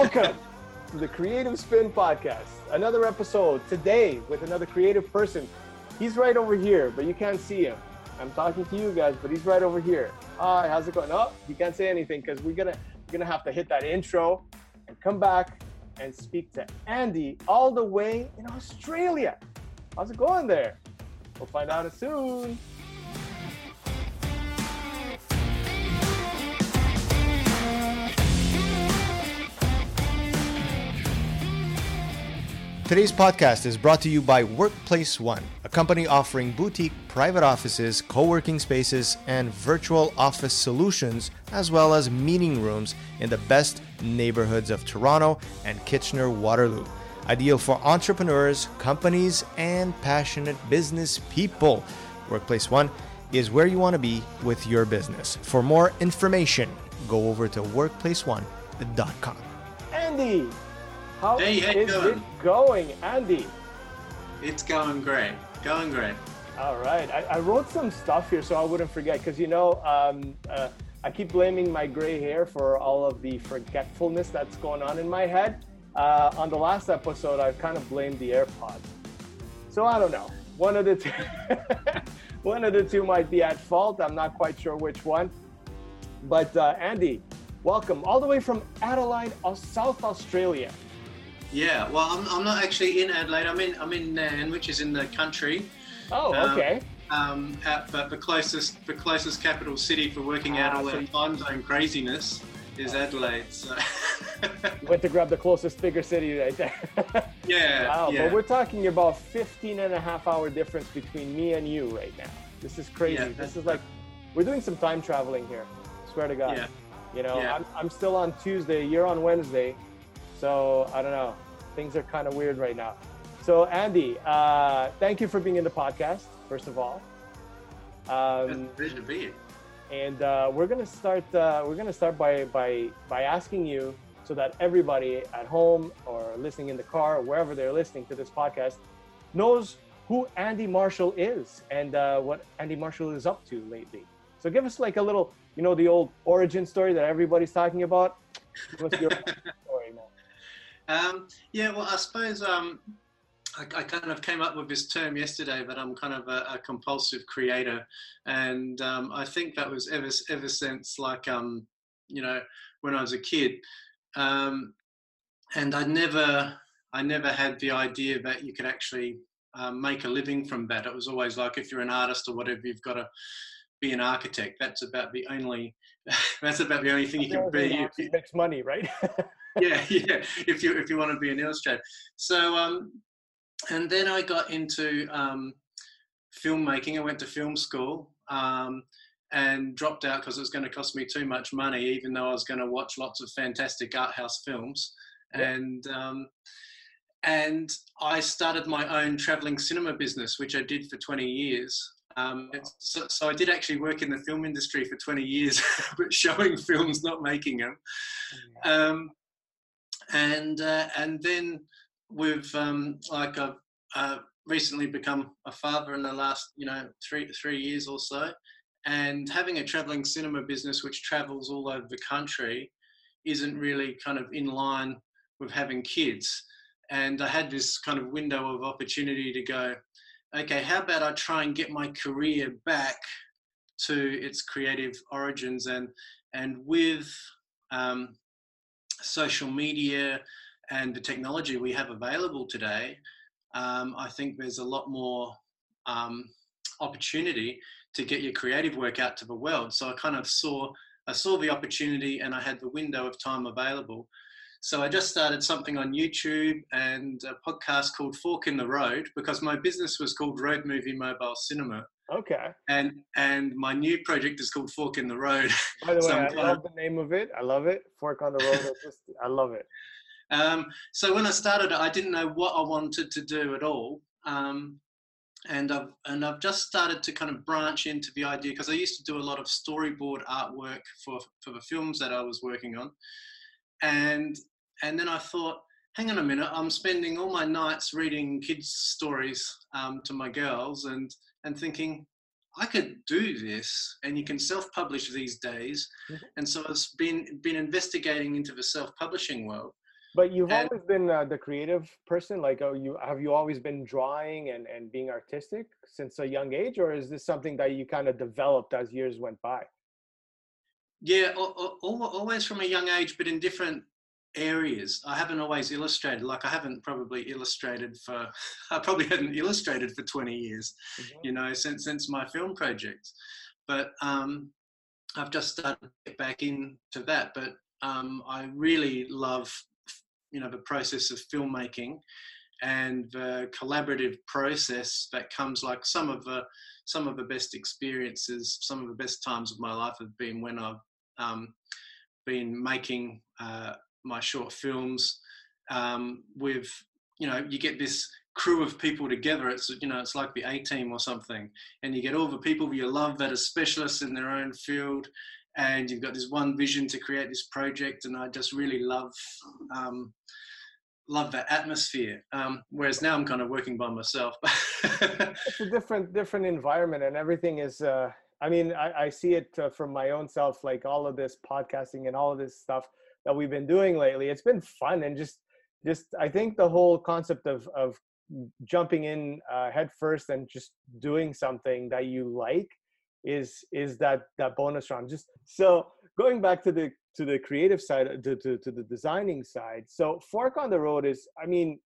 Welcome to the Creative Spin Podcast. Another episode today with another creative person. He's right over here, but you can't see him. I'm talking to you guys, but he's right over here. Hi, how's it going? Oh, you can't say anything because we're gonna we're gonna have to hit that intro and come back and speak to Andy all the way in Australia. How's it going there? We'll find out soon. Today's podcast is brought to you by Workplace One, a company offering boutique private offices, co working spaces, and virtual office solutions, as well as meeting rooms in the best neighborhoods of Toronto and Kitchener Waterloo. Ideal for entrepreneurs, companies, and passionate business people. Workplace One is where you want to be with your business. For more information, go over to workplaceone.com. Andy, how Hey, how you is it going, Andy? It's going great. Going great. All right. I, I wrote some stuff here so I wouldn't forget because you know um, uh, I keep blaming my gray hair for all of the forgetfulness that's going on in my head. Uh, on the last episode, I kind of blamed the AirPods. So I don't know. One of the two, one of the two might be at fault. I'm not quite sure which one. But uh, Andy, welcome all the way from Adelaide, South Australia. Yeah. Well, I'm, I'm not actually in Adelaide. I'm in I'm in Nan, which is in the country. Oh, Um, okay. Um, at, but the closest the closest capital city for working out Ah, all so that time zone craziness is Adelaide. So Went to grab the closest bigger city right there. yeah. Wow, yeah. but we're talking about 15 and a half hour difference between me and you right now. This is crazy. Yeah, this is like, we're doing some time traveling here. Swear to God. Yeah. You know, Yeah. I'm, I'm still on Tuesday, you're on Wednesday. So I don't know. Things are kind of weird right now. So, Andy, uh, thank you for being in the podcast, first of all. It's Um, a pleasure to be here. and uh, we're gonna start. Uh, we're gonna start by by by asking you so that everybody at home or listening in the car or wherever they're listening to this podcast knows who Andy Marshall is and uh, what Andy Marshall is up to lately. So give us like a little, you know, the old origin story that everybody's talking about. Give us your story, man. Um, yeah, well, I suppose um, I, I kind of came up with this term yesterday that I'm kind of a, a compulsive creator, and um, I think that was ever ever since like um, you know when I was a kid, um, and I never I never had the idea that you could actually um, make a living from that. It was always like if you're an artist or whatever, you've got to be an architect. That's about the only that's about the only thing you can be. It makes money, right? yeah, yeah. If you if you want to be an illustrator, so um, and then I got into um, filmmaking. I went to film school um, and dropped out because it was going to cost me too much money, even though I was going to watch lots of fantastic art house films. Yeah. And um, and I started my own traveling cinema business, which I did for 20 years. Um, so, so I did actually work in the film industry for 20 years, but showing films, not making them. Um, and uh, and then we've um, like I've uh, recently become a father in the last you know three three years or so, and having a traveling cinema business which travels all over the country isn't really kind of in line with having kids. And I had this kind of window of opportunity to go, okay, how about I try and get my career back to its creative origins and and with um, social media and the technology we have available today, um, I think there's a lot more um, opportunity to get your creative work out to the world. So I kind of saw I saw the opportunity and I had the window of time available. So I just started something on YouTube and a podcast called Fork in the Road because my business was called Road Movie Mobile Cinema. Okay. And and my new project is called Fork in the Road. By the way, Some I love the name of it. I love it. Fork on the road. I just, I love it. Um, so when I started, I didn't know what I wanted to do at all, um, and I've and I've just started to kind of branch into the idea because I used to do a lot of storyboard artwork for for the films that I was working on, and and then I thought, hang on a minute, I'm spending all my nights reading kids' stories um, to my girls, and and thinking. I could do this, and you can self-publish these days, Mhm. and so I've been been investigating into the self-publishing world, But you've And- always been uh, the creative person. Like, oh, you have you always been drawing and and being artistic since a young age, or is this something that you kind of developed as years went by? Yeah, al- al- al- always from a young age, but in different areas. I haven't always illustrated. Like I haven't probably illustrated for. I probably hadn't illustrated for 20 years. You know, since since my film projects. But um, I've just started to get back into that. But um, I really love, you know, the process of filmmaking and the collaborative process that comes. Like some of the some of the best experiences, some of the best times of my life have been when I've um, been making uh, my short films um, with, you know, you get this crew of people together. It's, you know, it's like the A team or something. And you get all the people you love that are specialists in their own field. And you've got this one vision to create this project. And I just really love, um, love that atmosphere. Um, whereas now I'm kind of working by myself. it's a different different environment and everything is uh i mean i, I see it uh, from my own self like all of this podcasting and all of this stuff that we've been doing lately it's been fun and just just i think the whole concept of of jumping in uh, head first and just doing something that you like is is that that bonus round just so going back to the to the creative side to, to, to the designing side so fork on the road is i mean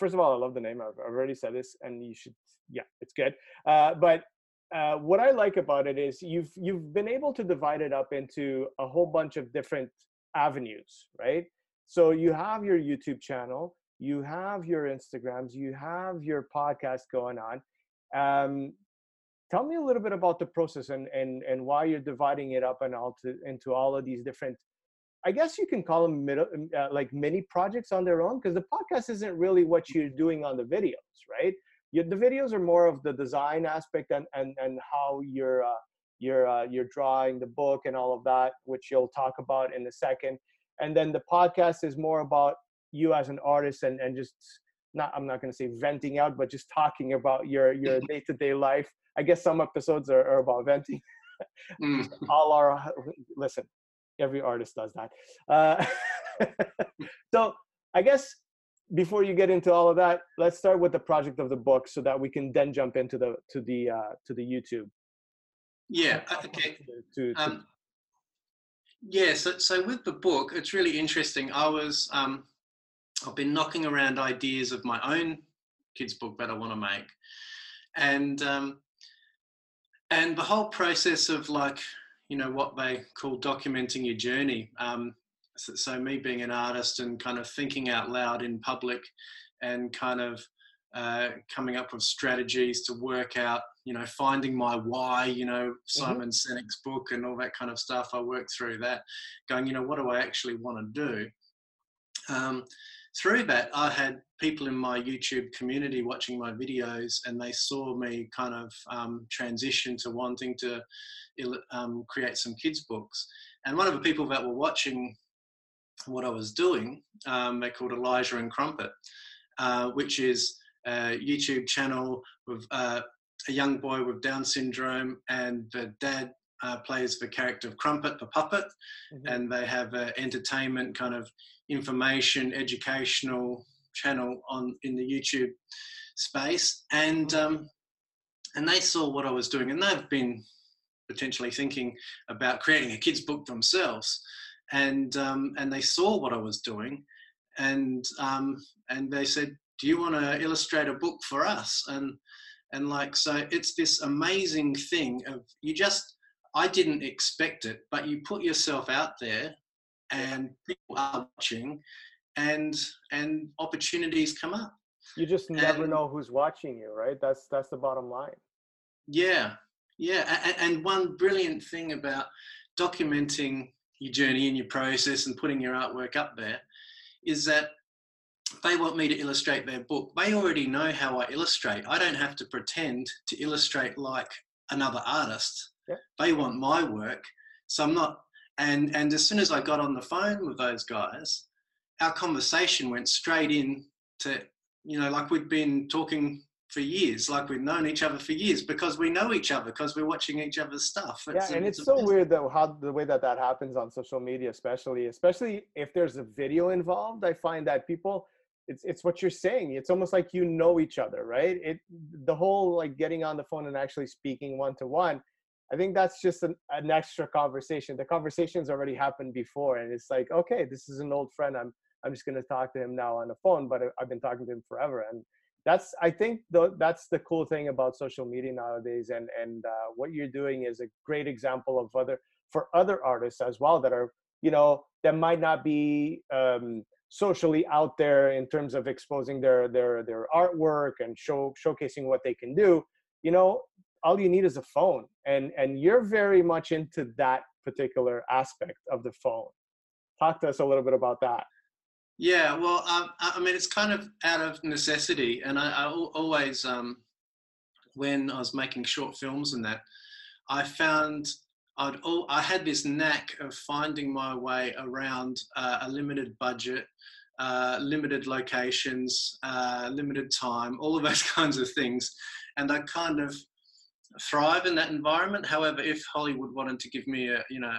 first of all, I love the name. I've, I've already said this, and you should, yeah, it's good. Uh, but uh, what I like about it is you've you've been able to divide it up into a whole bunch of different avenues, right? So you have your YouTube channel, you have your Instagrams, you have your podcast going on. Um, tell me a little bit about the process and and and why you're dividing it up and all to into all of these different I guess you can call them middle, uh, like mini projects on their own because the podcast isn't really what you're doing on the videos, right? You, the videos are more of the design aspect and and and how you're uh, you're uh, you're drawing the book and all of that, which you'll talk about in a second. And then the podcast is more about you as an artist and and just not I'm not going to say venting out, but just talking about your your day to day life. I guess some episodes are, are about venting. Mm. all our listen every artist does that uh, so i guess before you get into all of that let's start with the project of the book so that we can then jump into the to the uh, to the youtube Yeah, okay. to, to, Um, yeah, so, so with the book, it's really interesting. I was, um, I've been knocking around ideas of my own kids' book that I want to make. And, um, and the whole process of like, you know, what they call documenting your journey. Um, so, so me being an artist and kind of thinking out loud in public and kind of uh, coming up with strategies to work out, you know, finding my why, you know, Simon Sinek's book and all that kind of stuff. I worked through that, going, you know, what do I actually want to do? Um, through that, I had people in my YouTube community watching my videos, and they saw me kind of um, transition to wanting to um, create some kids' books. And one of the people that were watching what I was doing, um, they're called Elijah and Crumpet, uh, which is a YouTube channel with uh, a young boy with Down syndrome, and the dad uh, plays the character of Crumpet, the puppet, Mhm. and they have an entertainment kind of information, educational channel on in the YouTube space, and um, and they saw what I was doing, and they've been potentially thinking about creating a kids book themselves, and um, and they saw what I was doing, and um, and they said, "Do you want to illustrate a book for us?" and and like so, it's this amazing thing of you just I didn't expect it, but you put yourself out there, and people are watching, and and opportunities come up. you just never and- know who's watching you right that's that's the bottom line Yeah, yeah. And, and one brilliant thing about documenting your journey and your process and putting your artwork up there is that they want me to illustrate their book. They already know how I illustrate. I don't have to pretend to illustrate like another artist. Yeah. They want my work. So I'm not and and as soon as I got on the phone with those guys, our conversation went straight in to you know like we'd been talking for years, like we've known each other for years because we know each other because we're watching each other's stuff. It's, yeah, and it's, it's so weird though how the way that that happens on social media, especially especially if there's a video involved. I find that people, it's it's what you're saying. It's almost like you know each other, right? It the whole like getting on the phone and actually speaking one to one. I think that's just an, an extra conversation. The conversation's already happened before, and it's like, okay, this is an old friend. I'm I'm just going to talk to him now on the phone, but I've been talking to him forever, and that's I think the, that's the cool thing about social media nowadays, and and uh, what you're doing is a great example of other for other artists as well that are you know that might not be um, socially out there in terms of exposing their their their artwork and show showcasing what they can do. You know, all you need is a phone, and and you're very much into that particular aspect of the phone. Talk to us a little bit about that. Yeah, well, um, I mean, it's kind of out of necessity, and I, I always, um, when I was making short films and that, I found I'd all, I had this knack of finding my way around uh, a limited budget, uh, limited locations, uh, limited time, all of those kinds of things, and I kind of thrive in that environment. However, if Hollywood wanted to give me a you know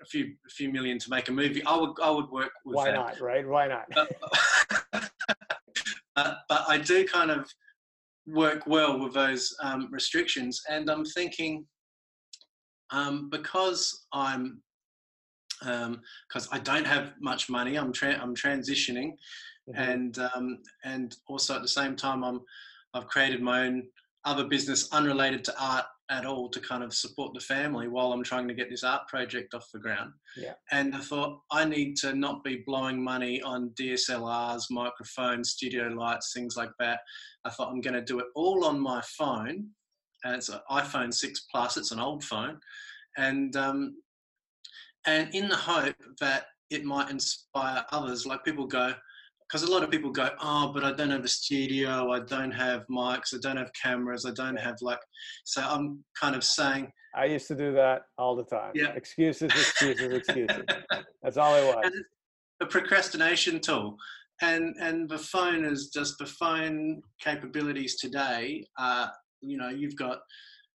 a few a few million to make a movie, I would I would work with Why that. not, right? Why not? But, uh, but I do kind of work well with those um, restrictions, and I'm thinking um, because I'm because um, I don't have much money, I'm tra- I'm transitioning, mm-hmm. and um, and also at the same time I'm I've created my own other business unrelated to art at all to kind of support the family while I'm trying to get this art project off the ground. Yeah. And I thought I need to not be blowing money on DSLRs, microphones, studio lights, things like that. I thought I'm going to do it all on my phone. And it's an iPhone 6 Plus. It's an old phone, and um, and in the hope that it might inspire others. Like people go, because a lot of people go, oh, but I don't have a studio, I don't have mics, I don't have cameras, I don't have like. So I'm kind of saying. I used to do that all the time. Yeah. Excuses, excuses, excuses. That's all it was. a procrastination tool, and and the phone is just the phone capabilities today. Uh, you know, you've got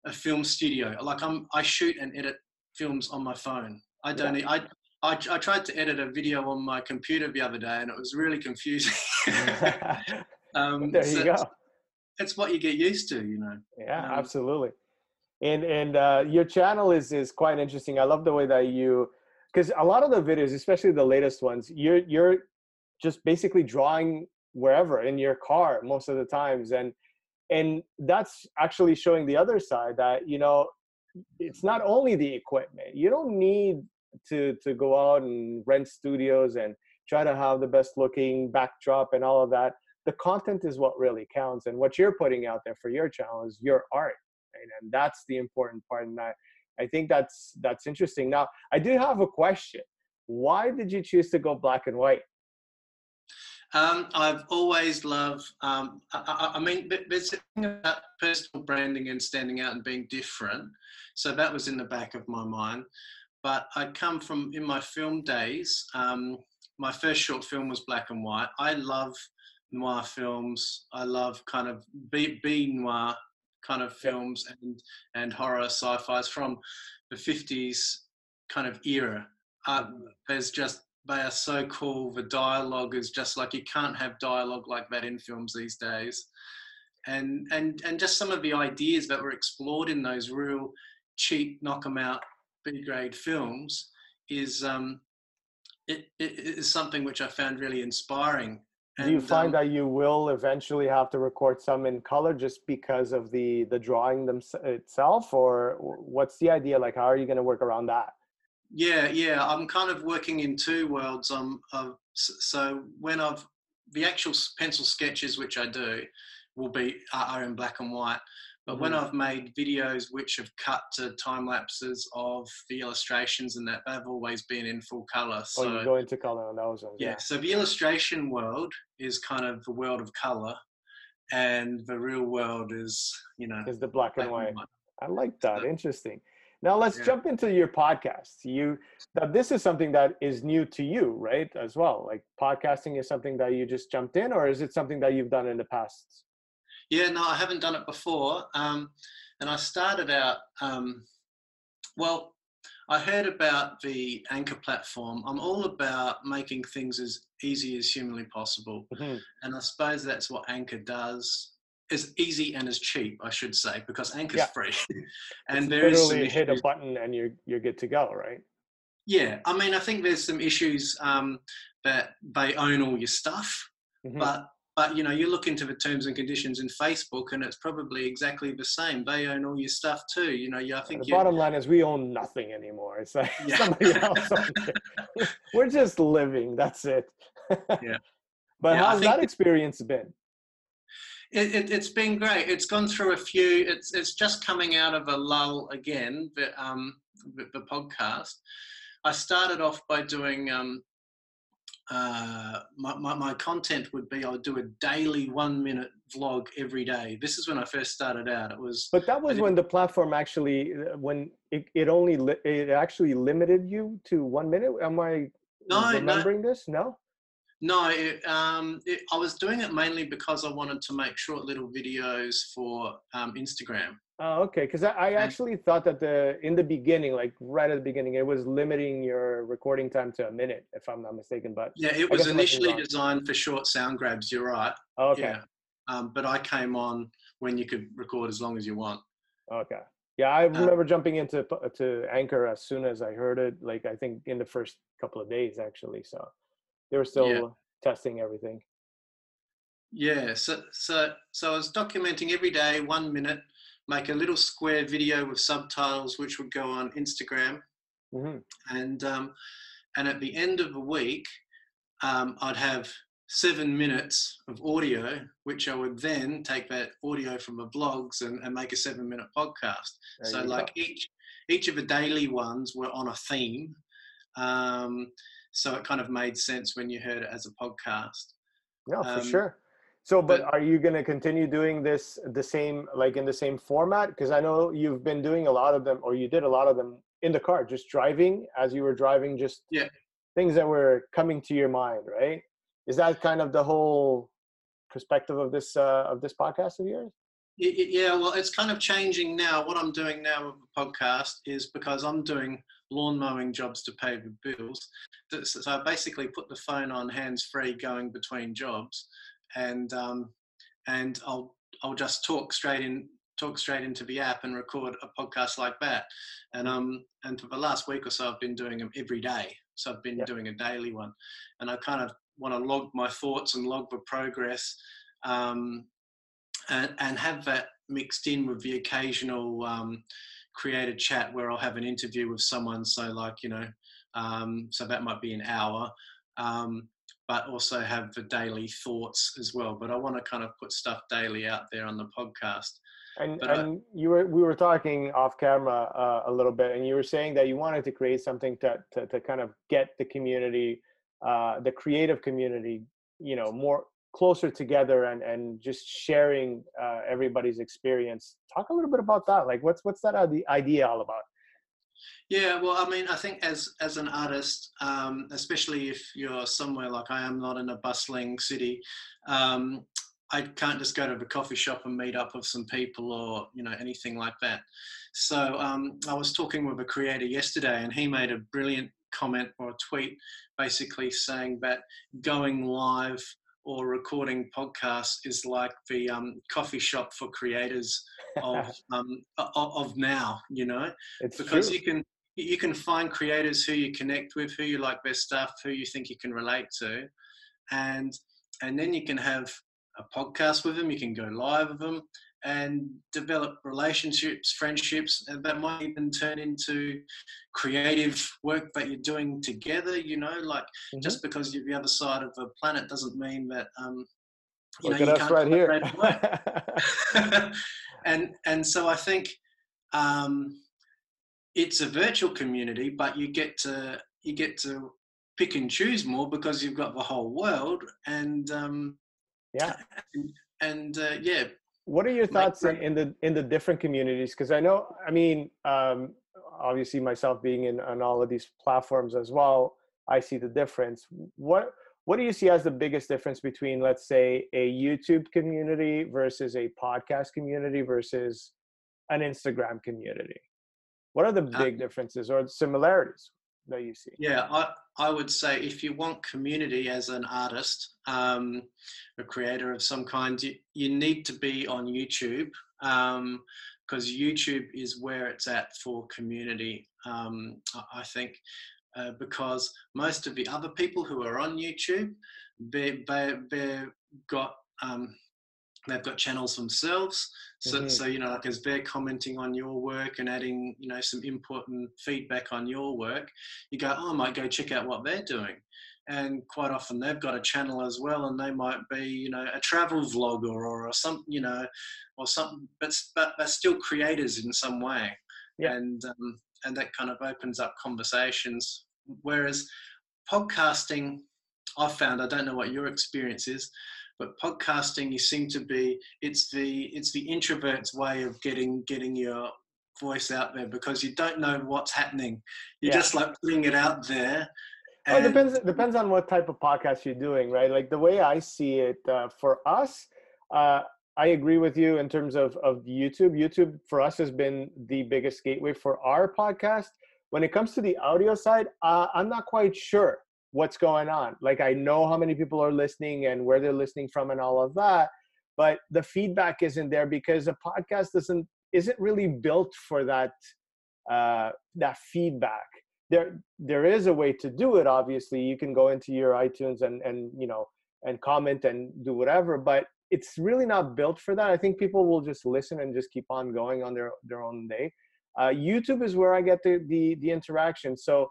a film studio. Like I'm, I shoot and edit films on my phone. I don't. Yeah. I I, I tried to edit a video on my computer the other day and it was really confusing. um, there you so go. It's what you get used to, you know. Yeah, um, absolutely. And and uh, your channel is is quite interesting. I love the way that you, because a lot of the videos, especially the latest ones, you're you're just basically drawing wherever in your car most of the times, and and that's actually showing the other side that you know it's not only the equipment. You don't need to to go out and rent studios and try to have the best looking backdrop and all of that the content is what really counts and what you're putting out there for your channel is your art right? and that's the important part and I, I think that's that's interesting now i do have a question why did you choose to go black and white um, I've always loved. Um, I, I, mean, there's a thing about personal branding and standing out and being different. So that was in the back of my mind but I come from in my film days. Um, my first short film was black and white. I love noir films. I love kind of B, B noir kind of films and and horror sci-fi's from the 50s kind of era. Uh, there's just they are so cool. The dialogue is just like you can't have dialogue like that in films these days. And and and just some of the ideas that were explored in those real cheap knock 'em out B grade films is um, it, it is something which I found really inspiring. And, Do you find um, that you will eventually have to record some in color just because of the the drawing them itself, or what's the idea? Like, how are you going to work around that? Yeah, yeah, I'm kind of working in two worlds. Um, of, so when I've the actual pencil sketches which I do will be are in black and white, but when mm-hmm. I've made videos which have cut to time lapses of the illustrations and that, they've always been in full color. So oh, you go into color on those ones. Yeah. yeah. So the illustration world is kind of the world of color, and the real world is, you know, is the black, black and, white. white. I like that. So, Interesting. Now let's yeah. jump into your podcast. You that this is something that is new to you, right? As well. Like podcasting is something that you just jumped in, or is it something that you've done in the past? Yeah, no, I haven't done it before. Um, and I started out, um, well, I heard about the Anchor platform. I'm all about making things as easy as humanly possible. Mhm. And I suppose that's what Anchor does. As easy and as cheap, I should say, because Anchor's Yeah. free. and It's there is literally hit a button and you're you're good to go, right? Yeah, I mean, I think there's some issues um, that they own all your stuff, Mhm. but but you know, you look into the terms and conditions in Facebook, and it's probably exactly the same. They own all your stuff too. You know, you, I think the bottom line is we own nothing anymore. It's like Yeah. somebody else. it. We're just living. That's it. Yeah. But Yeah, how's that experience been? It, it, it's been great. It's gone through a few. It's it's just coming out of a lull again. The um the, the podcast. I started off by doing um uh my, my my content would be I would do a daily one minute vlog every day. This is when I first started out. It was But that was when the platform actually, uh, when it, it only li- it actually limited you to one minute. Am I No, no. remembering this? No. No, it, um, it, I was doing it mainly because I wanted to make short little videos for um, Instagram. Oh, okay. Because I, I actually thought that the in the beginning, like right at the beginning, it was limiting your recording time to a minute, if I'm not mistaken. But Yeah, it was guess I must be initially designed for short sound grabs. You're right. oh, okay, Yeah. Um, but I came on when you could record as long as you want. okay. Yeah, I remember jumping into to Anchor as soon as I heard it. Like I think in the first couple of days, actually. So they were still testing everything. Yeah. So so so I was documenting every day, one minute, make a little square video with subtitles, which would go on Instagram. hmm and um, and at the end of a week, um, I'd have seven minutes of audio, which I would then take that audio from the blogs and, and make a seven-minute podcast. There so like go. each each of the daily ones were on a theme, um, so it kind of made sense when you heard it as a podcast. For Um, sure. So, but, but- are you going to continue doing this the same, like in the same format? Because I know you've been doing a lot of them, or you did a lot of them in the car, just driving as you were driving, just Yeah. things that were coming to your mind, right? Is that kind of the whole perspective of this uh, of this podcast of yours? Yeah, well, it's kind of changing now. What I'm doing now with the podcast is because I'm doing lawn mowing jobs to pay the bills. So I basically put the phone on hands free, going between jobs, and um, and I'll I'll just talk straight in talk straight into the app and record a podcast like that. And um and for the last week or so, I've been doing them every day. So I've been Yeah. doing a daily one, and I kind of want to log my thoughts and log the progress. Um, and, and have that mixed in with the occasional um, created chat where I'll have an interview with someone. So, like, you know, um, so that might be an hour, um, but also have the daily thoughts as well. But I want to kind of put stuff daily out there on the podcast. And But I- and you were we were talking off camera uh, a little bit, and you were saying that you wanted to create something to to, to kind of get the community, uh, the creative community, you know, more closer together and and just sharing uh, everybody's experience. Talk a little bit about that. Like, what's what's that ide- idea all about? Yeah, well, I mean, I think as as an artist, um, especially if you're somewhere like I am, not in a bustling city, um, I can't just go to the coffee shop and meet up with some people or you know anything like that. So um, I was talking with a creator yesterday, and he made a brilliant comment or a tweet, basically saying that going live or recording podcasts is like the um, coffee shop for creators of um, of, now. You know It's because true. you can you can find creators who you connect with who you like their stuff who you think you can relate to and and then you can have a podcast with them you can go live with them and develop relationships friendships and that might even turn into creative work that you're doing together you know like Mhm. just because you're the other side of the planet doesn't mean that um you Look know at you us can't right here. and and so I think um, it's a virtual community, but you get to you get to pick and choose more because you've got the whole world, and um, yeah. and, and uh, yeah, what are your thoughts in, in the in the different communities? Because i know i mean um, obviously myself being in on all of these platforms as well i see the difference. What what do you see as the biggest difference between let's say a youtube community versus a podcast community versus an instagram community? What are the uh, big differences or similarities that you see yeah i i would say if you want community as an artist um, a creator of some kind you, you need to be on youtube um, because YouTube is where it's at for community. Um, I think uh, because most of the other people who are on YouTube, they they they've got um, they've got channels themselves. So mm-hmm. so you know like as they're commenting on your work and adding you know some input and feedback on your work, you go oh I might go check out what they're doing. And quite often they've got a channel as well, and they might be, you know, a travel vlogger or, or some, you know, or something. But but they're still creators in some way. Yeah. And um, and that kind of opens up conversations. Whereas podcasting, I've found, I don't know what your experience is, but podcasting you seem to be it's the it's the introvert's way of getting getting your voice out there because you don't know what's happening you're yeah. just like putting it out there well, it depends depends on what type of podcast you're doing right like the way i see it uh, for us uh, I agree with you in terms of, of YouTube. YouTube for us has been the biggest gateway for our podcast. When it comes to the audio side, uh, I'm not quite sure what's going on. Like I know how many people are listening and where they're listening from and all of that, but the feedback isn't there because a podcast doesn't isn't really built for that uh, that feedback. There there is a way to do it. Obviously, you can go into your iTunes and and you know and comment and do whatever, but it's really not built for that. I think people will just listen and just keep on going on their their own day. Uh, YouTube is where I get the the, the interaction. So,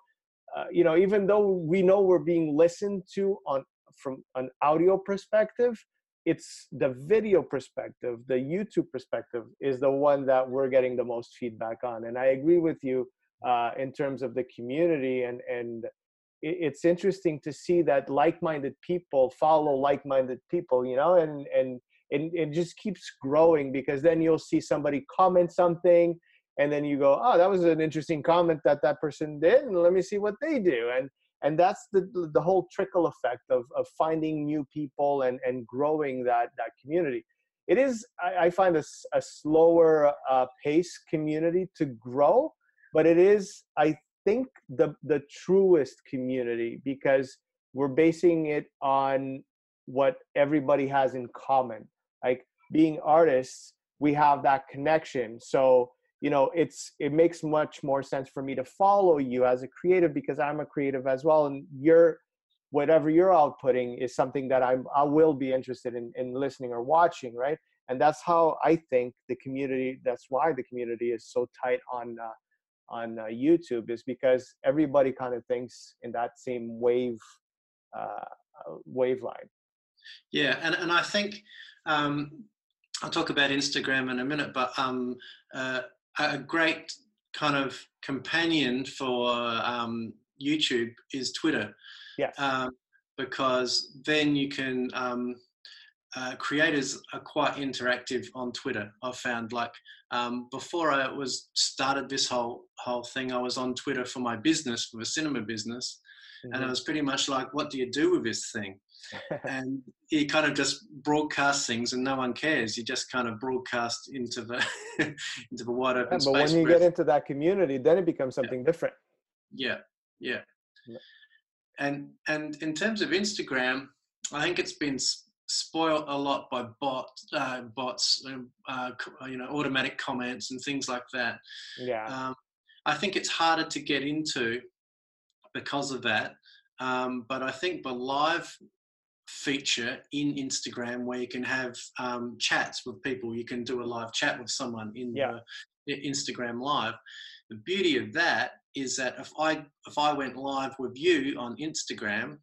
uh, you know, even though we know we're being listened to on from an audio perspective, it's the video perspective, the YouTube perspective is the one that we're getting the most feedback on. And I agree with you uh, in terms of the community and and it's interesting to see that like-minded people follow like-minded people you know and and and it just keeps growing because then you'll see somebody comment something and then you go oh that was an interesting comment that that person did and let me see what they do. And and that's the the whole trickle effect of of finding new people and and growing that that community. It is i, I find a, a slower uh, pace community to grow but it is i think the the truest community because we're basing it on what everybody has in common. Like being artists we have that connection. So you know it's it makes much more sense for me to follow you as a creative because i'm a creative as well and you're whatever you're outputting is something that i'm i will be interested in in listening or watching right and that's how i think the community that's why the community is so tight on uh, on uh, YouTube is because everybody kind of thinks in that same wave uh, uh, wave line. Yeah, and and I think um, I'll talk about Instagram in a minute, but um, uh, a great kind of companion for um, YouTube is Twitter. Yeah. Um, because then you can um, uh, creators are quite interactive on Twitter. I've found like um, before I was started this whole whole thing, I was on Twitter for my business, for a cinema business, mm-hmm. and it was pretty much like, "What do you do with this thing?" and you kind of just broadcast things, and no one cares. You just kind of broadcast into the into the wide open yeah, But when you get into that community, then it becomes something yeah. different. Yeah, yeah, yeah. And and in terms of Instagram, I think it's been spoiled a lot by bot uh, bots, uh, you know, automatic comments and things like that. Yeah. Um, I think it's harder to get into because of that. Um, but I think the live feature in Instagram where you can have um, chats with people, you can do a live chat with someone in yeah. the Instagram live. The beauty of that is that if I if I went live with you on Instagram,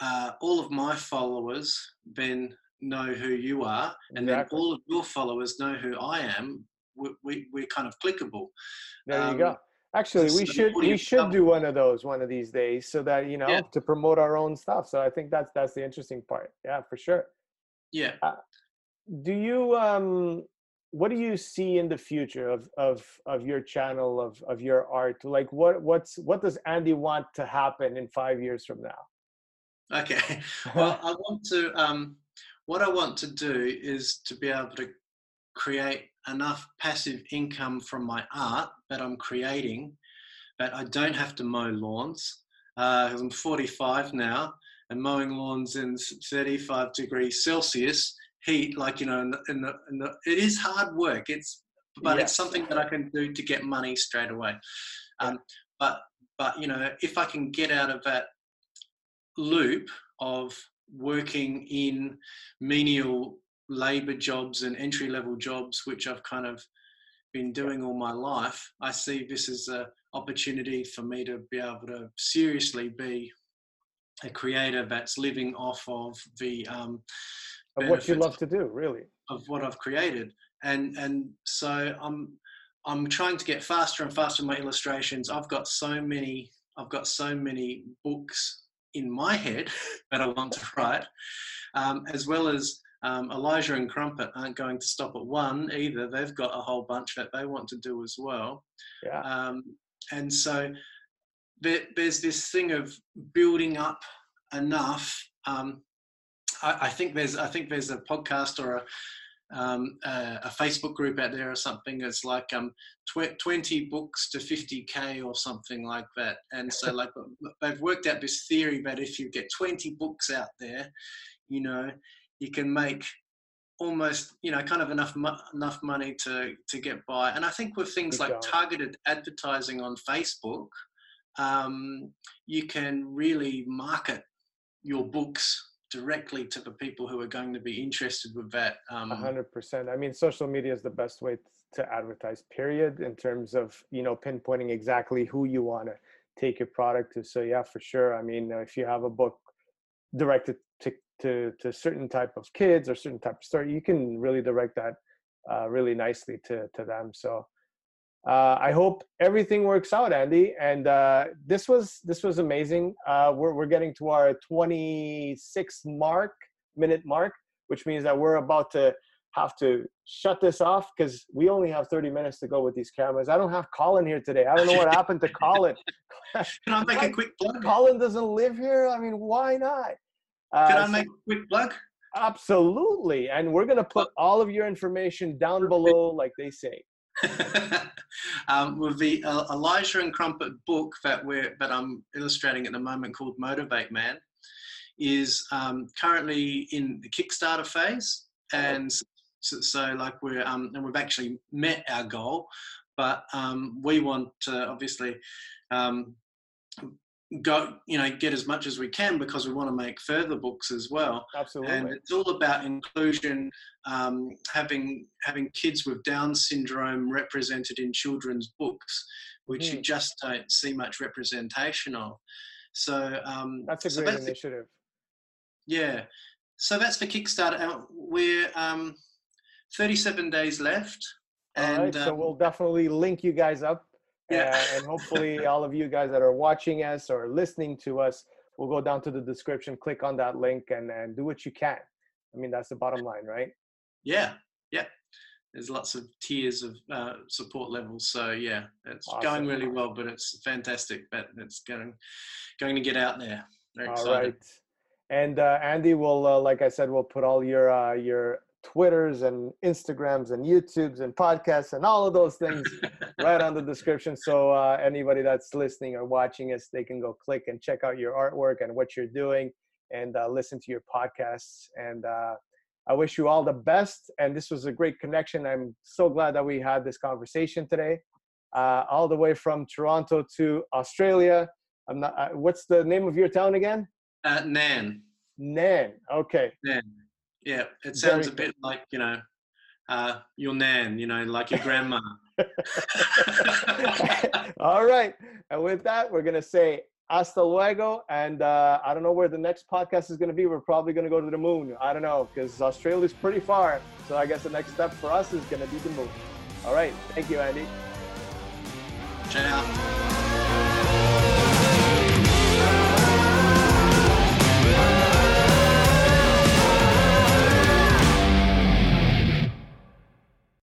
uh, all of my followers then know who you are, and exactly. then all of your followers know who I am. We, we, we're kind of clickable. There um, you go. Actually, we should we should do one of those one of these days, so that you know yeah. to promote our own stuff. So I think that's that's the interesting part. Yeah, for sure. Yeah. Uh, do you um what do you see in the future of of of your channel of of your art like what what's what does andy want to happen in five years from now Okay. Well, I want to. Um, what I want to do is to be able to create enough passive income from my art that I'm creating, that I don't have to mow lawns. Uh, I'm 45 now, and mowing lawns in 35 degrees Celsius heat, like you know, in the, in the, in the it is hard work. It's but yes. it's something that I can do to get money straight away. Um, but but you know, if I can get out of that loop of working in menial labor jobs and entry level jobs, which I've kind of been doing all my life, I see this as an opportunity for me to be able to seriously be a creator that's living off of the um, of what you love to do, really, of what I've created, and and so I'm I'm trying to get faster and faster in my illustrations. I've got so many I've got so many books in my head that I want to write, um, as well as um, Elijah and Crumpet aren't going to stop at one either. They've got a whole bunch that they want to do as well. Yeah. Um, and so there, there's this thing of building up enough. Um, I, I, think there's I think there's a podcast or a um, a, a, Facebook group out there or something. It's like um, tw- 20 books to 50k or something like that. And so like they've worked out this theory that if you get 20 books out there, you know, you can make almost you know kind of enough mo- enough money to to get by. And I think with things like targeted advertising on Facebook, um, you can really market your books directly to the people who are going to be interested with that. Um, 100%. I mean, social media is the best way to advertise, period, in terms of, you know, pinpointing exactly who you want to take your product to. So, yeah, for sure. I mean, if you have a book directed to, to, to certain type of kids or certain type of story, you can really direct that uh, really nicely to, to them. So, uh, I hope everything works out, Andy. And uh, this was this was amazing. Uh, we're we're getting to our 26 mark minute mark, which means that we're about to have to shut this off because we only have 30 minutes to go with these cameras. I don't have Colin here today. I don't know what happened to Colin. Can I make a quick plug? Colin doesn't live here. I mean, why not? Uh, Can I make a quick plug? Absolutely. And we're going to put all of your information down below, like they say. um, with the uh, Elijah and Crumpet book that we're that I'm illustrating at the moment called Motivate Man is um, currently in the Kickstarter phase, oh. and so, so like we're um, and we've actually met our goal, but um, we want to obviously um, go you know get as much as we can because we want to make further books as well. Absolutely. And it's all about inclusion um, having having kids with down syndrome represented in children's books which mm. you just don't see much representation of. So um, that's a so great that's initiative. Yeah. So that's for kickstarter we're um, 37 days left and so um, we'll definitely link you guys up yeah. and hopefully all of you guys that are watching us or listening to us will go down to the description, click on that link and, and do what you can. I mean, that's the bottom line, right? Yeah. Yeah. There's lots of tiers of uh, support levels. So yeah, it's awesome. going really well, but it's fantastic but it's going, going to get out there. Very excited. All right. And uh, Andy will, uh, like I said, we'll put all your uh, your Twitters and Instagrams and YouTubes and podcasts and all of those things right on the description. So uh, anybody that's listening or watching us, they can go click and check out your artwork and what you're doing and uh, listen to your podcasts. And uh, I wish you all the best. And this was a great connection. I'm so glad that we had this conversation today, uh, all the way from Toronto to Australia. I'm not. Uh, what's the name of your town again? Uh, Nan. Nan. Okay. Nan. Yeah, it sounds Very a bit like you know uh, your nan, you know, like your grandma. All right, and with that, we're gonna say hasta luego, and uh, I don't know where the next podcast is gonna be. We're probably gonna go to the moon. I don't know because Australia's pretty far, so I guess the next step for us is gonna be the moon. All right, thank you, Andy. Ciao.